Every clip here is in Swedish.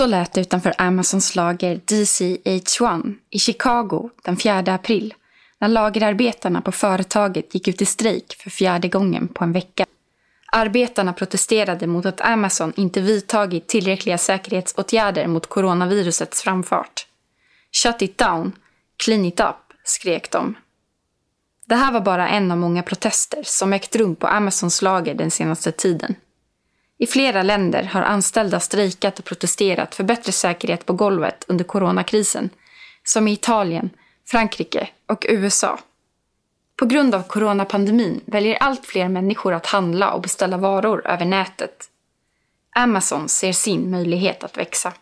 Så lät det utanför Amazons lager DCH1 i Chicago den 4 april när lagerarbetarna på företaget gick ut i strejk för fjärde gången på en vecka. Arbetarna protesterade mot att Amazon inte vidtagit tillräckliga säkerhetsåtgärder mot coronavirusets framfart. Shut it down, clean it up, skrek de. Det här var bara en av många protester som ägt rum på Amazons lager den senaste tiden. I flera länder har anställda strejkat och protesterat för bättre säkerhet på golvet under coronakrisen, som i Italien, Frankrike och USA. På grund av coronapandemin väljer allt fler människor att handla och beställa varor över nätet. Amazon ser sin möjlighet att växa.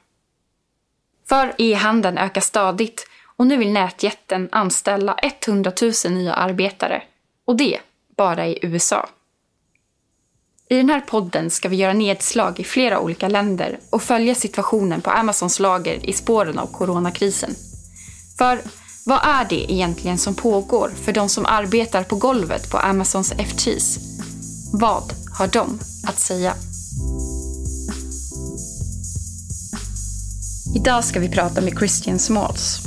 För e-handeln ökar stadigt och nu vill nätjätten anställa 100 000 nya arbetare. Och det bara i USA. I den här podden ska vi göra nedslag i flera olika länder och följa situationen på Amazons lager i spåren av coronakrisen. För vad är det egentligen som pågår för de som arbetar på golvet på Amazons FTs? Vad har de att säga? Idag ska vi prata med Christian Smalls.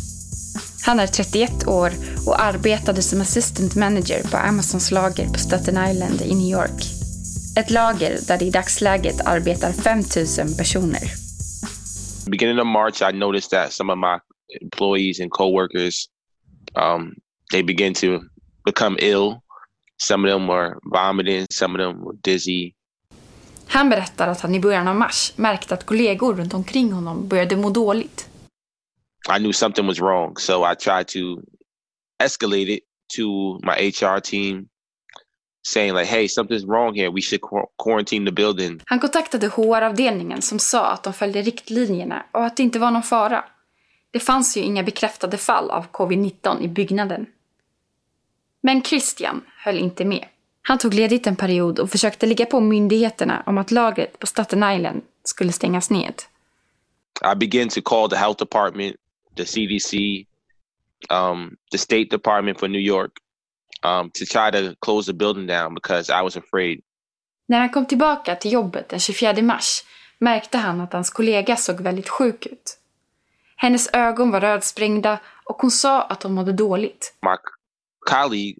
Han är 31 år och arbetade som assistant manager på Amazons lager på Staten Island i New York. Ett lager där det i dagsläget arbetar 5 000 personer. Beginning of March I noticed that some of my employees and coworkers um, they begin to become ill. Some of them were vomiting, some of them were dizzy. Han berättar att han i början av mars märkte att kollegor runt omkring honom började må dåligt. I knew something was wrong, so I tried to escalate it to my HR team saying like, hey, something's wrong here. We should quarantine the building. Han kontaktade HR-avdelningen som sa att de följde riktlinjerna och att det inte var någon fara. Det fanns ju inga bekräftade fall av covid-19 i byggnaden. Men Christian höll inte med. Han tog ledigt en period och försökte ligga på myndigheterna om att lagret på Staten Island skulle stängas ned. I began to call the health department, the CDC, um, the State Department for New York um, to try to close the building down because I was afraid. När han kom tillbaka till jobbet den 24 mars märkte han att hans kollega såg väldigt sjuk ut. Hennes ögon var rödsprängda och hon sa att hon mådde dåligt. My colleague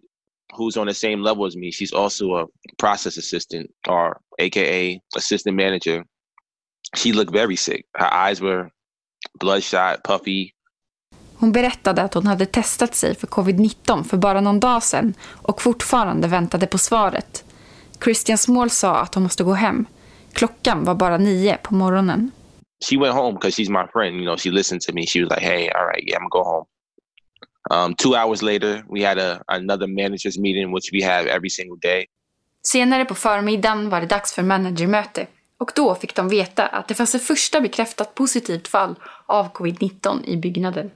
who's on the same level as me, she's also a process assistant or aka assistant manager. She looked very sick. Her eyes were bloodshot, puffy. Hon berättade att hon hade testat sig för covid-19 för bara någon dag sedan och fortfarande väntade på svaret. Christian Small sa att hon måste gå hem. Klockan var bara nio på morgonen. she went home because she's my friend. You know, she listened to me. She was like, "Hey, all right, yeah, I'm gonna go home." Um, two hours later, we had a another managers meeting, which we have every single day. Senare på förmiddagen var det dags för managermöte och då fick de veta att det fanns ett första bekräftat positivt fall av covid-19 i byggnaden.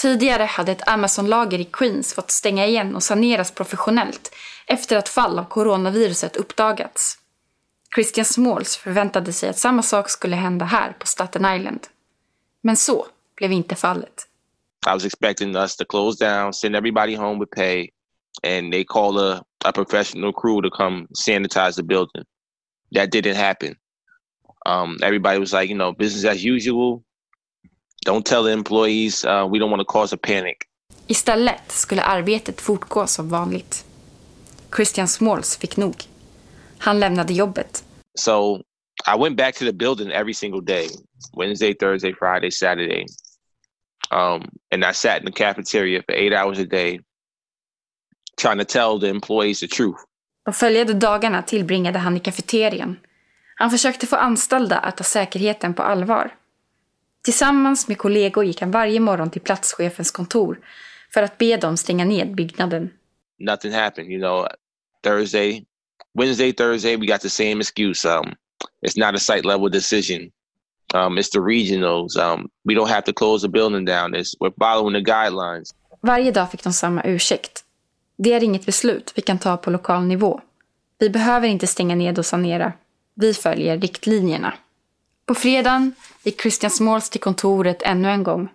Tidigare hade ett Amazon-lager i Queens fått stänga igen och saneras professionellt efter att fall av coronaviruset uppdagats. Christian Smalls förväntade sig att samma sak skulle hända här på Staten Island. Men så blev inte fallet. I was expecting us to close down, send everybody home with pay, and they call a, a professional crew to come sanitize the building. That didn't happen. Um, everybody was like, you know, business as usual. Don't tell the employees uh, we don't want to cause a panic. Istället skulle arbetet fortgå som vanligt. Christian Smalls fick nog. Han lämnade jobbet. So I went back to the building every single day. Wednesday, Thursday, Friday, Saturday. Um, and I sat in the cafeteria for eight hours a day trying to tell the employees the truth. De följande dagarna tillbringade han i kafeterian. Han försökte få anställda att ta säkerheten på allvar. Tillsammans med kollegor gick han varje morgon till platschefens kontor för att be dem stänga ned byggnaden. Nothing happened, you know. Thursday, Wednesday, Thursday, we got the same excuse. Um, it's not a site level decision. Um, it's the regionals. Um, we don't have to close the building down. It's, we're following the guidelines. Varje dag fick de samma ursäkt. Det är inget beslut vi kan ta på lokal nivå. Vi behöver inte stänga ned och sanera. Vi följer riktlinjerna. På fredagen gick Christian Smalls till kontoret ännu en gång.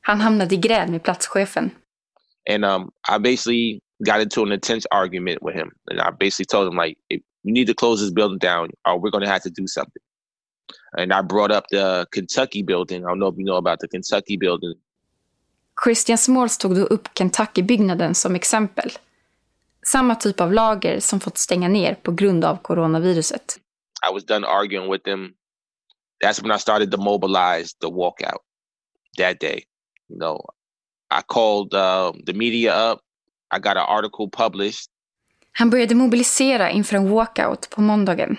Han hamnade i gräl med platschefen. And um, I basically got into an intense argument with him. And I basically told him, like, you need to close this building down or we're going to have to do something. And I brought up the Kentucky building. I don't know if you know about the Kentucky building. Christian Smalls tog då upp Kentucky-byggnaden som exempel. Samma typ av lager som fått stänga ner på grund av coronaviruset. I was done arguing with them. That's when I started to mobilize the walkout that day. You know, I called uh, the media up. I got an article published. Han började mobilisera inför en walkout på måndagen.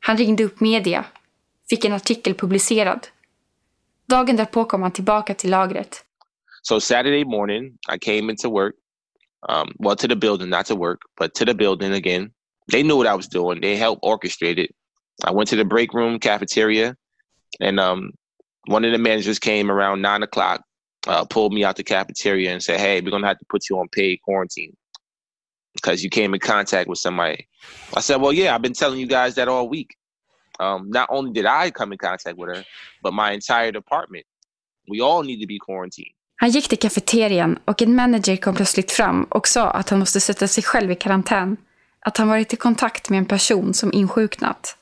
Han ringde upp media, fick en artikel publicerad. Dagen därpå kom han tillbaka till lagret. So Saturday morning, I came into work. Um, well, to the building, not to work, but to the building again. They knew what I was doing. They helped orchestrate it. I went to the break room cafeteria, and um, one of the managers came around nine o'clock, uh, pulled me out the cafeteria, and said, "Hey, we're gonna have to put you on paid quarantine because you came in contact with somebody." I said, "Well, yeah, I've been telling you guys that all week. Um, not only did I come in contact with her, but my entire department. We all need to be quarantined." Han gick till kafeterian och en manager kom plötsligt fram och sa att han måste sätta sig själv i karantän. Att han varit i kontakt med en person som insjuknat.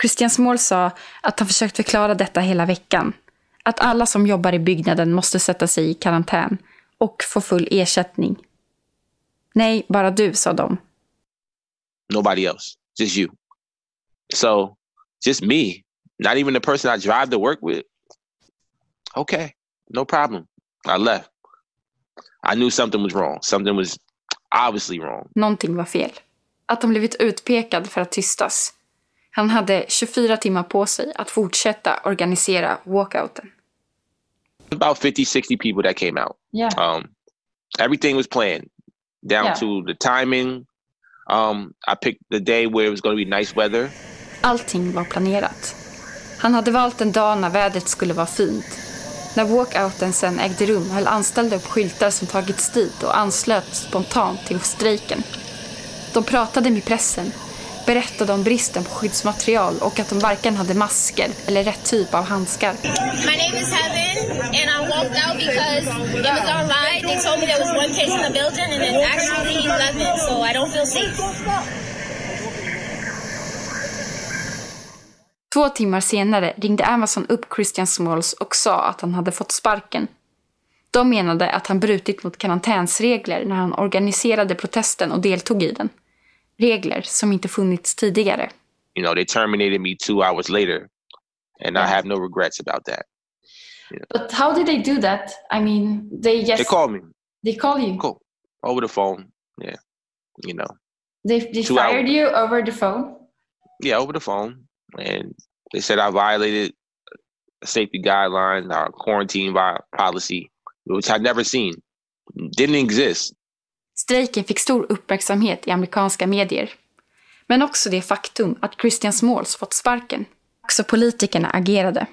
Christian Small sa att han försökt förklara detta hela veckan. Att alla som jobbar i byggnaden måste sätta sig i karantän och få full ersättning. Nej, bara du, sa de. Nobody else, just you. So, just me, not even the person I drive to work with. Okay, no problem. I left. I knew something was wrong. Something was obviously wrong. Någonting var fel. Att han blivit utpekad för att tystas. Han hade 24 timmar på sig att fortsätta organisera walkouten. About 50, 60 people that came out. Yeah. Um, everything was planned down Yeah. to the timing. Um, I picked the day where it was going to be nice weather. Allting var planerat. Han hade valt en dag när vädret skulle vara fint. När walkouten sen ägde rum höll anställda upp skyltar som tagits dit och anslöt spontant till strejken. De pratade med pressen, berättade om bristen på skyddsmaterial och att de varken hade masker eller rätt typ av handskar. My name is Heaven, and I walked out because it was online. They told me there was one case in the building, and there's actually 11, so I don't feel safe. Två timmar senare ringde Amazon upp Christian Smalls och sa att han hade fått sparken. De menade att han brutit mot karantänsregler när han organiserade protesten och deltog i den. Regler som inte funnits tidigare. You know, they terminated me two hours later, and I have no regrets about that. But how did they do that? I mean, they just They called me, they call you. cool, over the phone. Yeah, you know, They they Two fired hours. you over the phone. yeah, over the phone, and they said I violated safety guidelines, our quarantine vi- policy, which I'd never seen, didn't exist. Strejken fick stor uppmärksamhet i amerikanska medier. Men också det faktum att Christian Smalls fått sparken. Också politikerna agerade.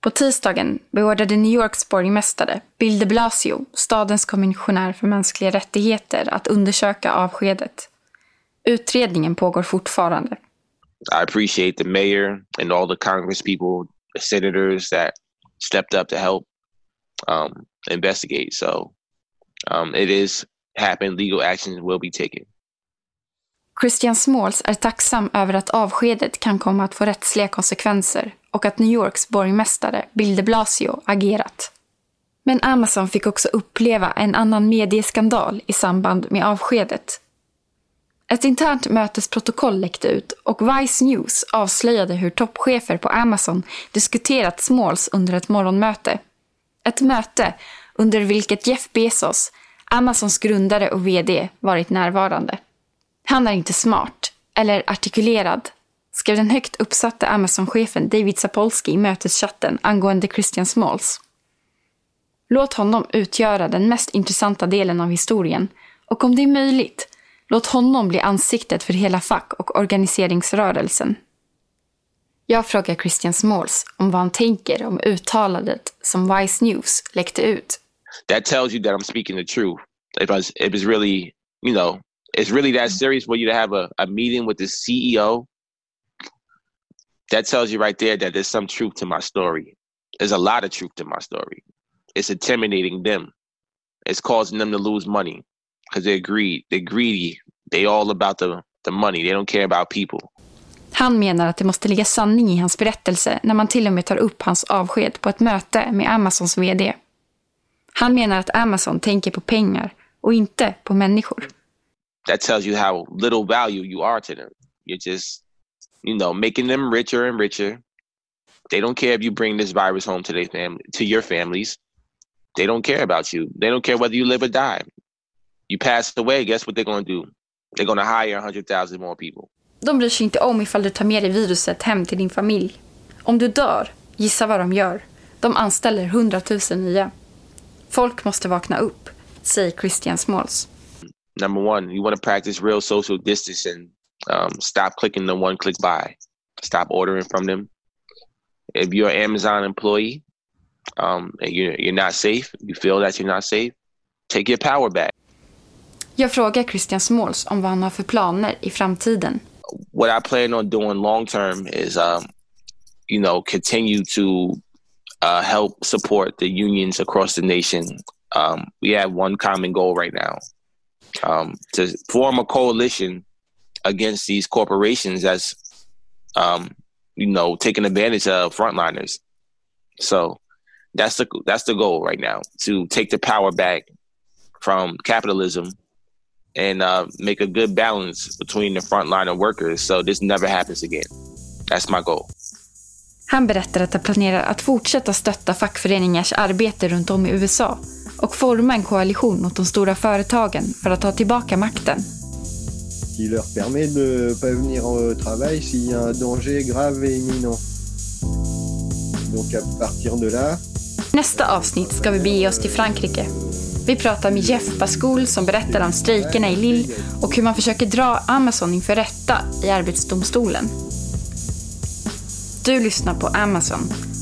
På tisdagen beordrade New Yorks borgmästare Bill de Blasio stadens kommissionär för mänskliga rättigheter att undersöka avskedet. Utredningen pågår fortfarande. I appreciate the mayor and all the Congress people, the senators that stepped up to help um, investigate. So um, it is happen, Legal actions will be taken. Christian Smalls är tacksam över att avskedet kan komma att få rättsliga konsekvenser och att New Yorks borgmästare Bill de Blasio agerat. Men Amazon fick också uppleva en annan medieskandal i samband med avskedet. Ett internt mötesprotokoll läckte ut och Vice News avslöjade hur toppchefer på Amazon diskuterat Smalls under ett morgonmöte. Ett möte under vilket Jeff Bezos, Amazons grundare och VD, varit närvarande. Han är inte smart, eller artikulerad, skrev den högt uppsatte Amazon-chefen David Sapolsky i möteschatten angående Christian Smalls. Låt honom utgöra den mest intressanta delen av historien och om det är möjligt, låt honom bli ansiktet för hela fack och organiseringsrörelsen. Jag frågar Christian Smalls om vad han tänker om uttalandet som Vice News läckte ut. That tells you that I'm speaking the truth. It was, it was really, you know, it's really that mm-hmm. serious for you to have a, a meeting with the CEO. That tells you right there that there's some truth to my story. There's a lot of truth to my story. It's intimidating them. It's causing them to lose money because they're greed. They're greedy. They all about the, the money. They don't care about people. Han menar att det måste ligga sanning i hans berättelse när man till och med tar upp hans avsked på ett möte med Amazons VD. Han menar att Amazon tänker på pengar och inte på människor. That tells you how little value you are to them. You're just, you know, making them richer and richer. They don't care if you bring this virus home to their family, to your families. They don't care about you. They don't care whether you live or die. You pass away, guess what they're going to do? They're going to hire 100,000 more people. De bryr sig inte om ifall du tar med dig viruset hem till din familj. Om du dör, gissa vad de gör. De anställer 100 000 nya. Folk måste vakna upp, säger Christian Smalls. Number one, you want to practice real social distancing. Um, stop clicking the one click buy. Stop ordering from them. If you're an Amazon employee um, and you're, you're not safe, you feel that you're not safe, take your power back. Jag frågar Christian Smalls om vad han har för planer i framtiden. what I plan on doing long term is, um, you know, continue to uh, help support the unions across the nation. Um, we have one common goal right now um, to form a coalition against these corporations that's, um, you know, taking advantage of frontliners. So that's the that's the goal right now to take the power back from capitalism and uh, make a good balance between the frontliner workers so this never happens again. That's my goal. Han berättar att han planerar att fortsätta stötta fackföreningars arbete runt om i USA och forma en koalition mot de stora företagen för att ta tillbaka makten. qui leur permet de pas venir au travail s'il y a un danger grave et imminent. Donc à partir de là, Nästa avsnitt ska vi bege oss till Frankrike. Vi pratar med Jeff Pascoul som berättar om strejkerna i Lille och hur man försöker dra Amazon inför rätta i Arbetsdomstolen. Du lyssnar på Amazon,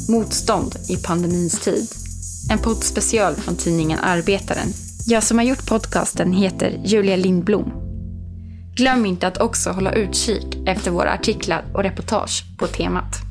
motstånd i pandemins tid. En poddspecial från tidningen Arbetaren. Jag som har gjort podcasten heter Julia Lindblom. Glöm inte att också hålla utkik efter våra artiklar och reportage på temat.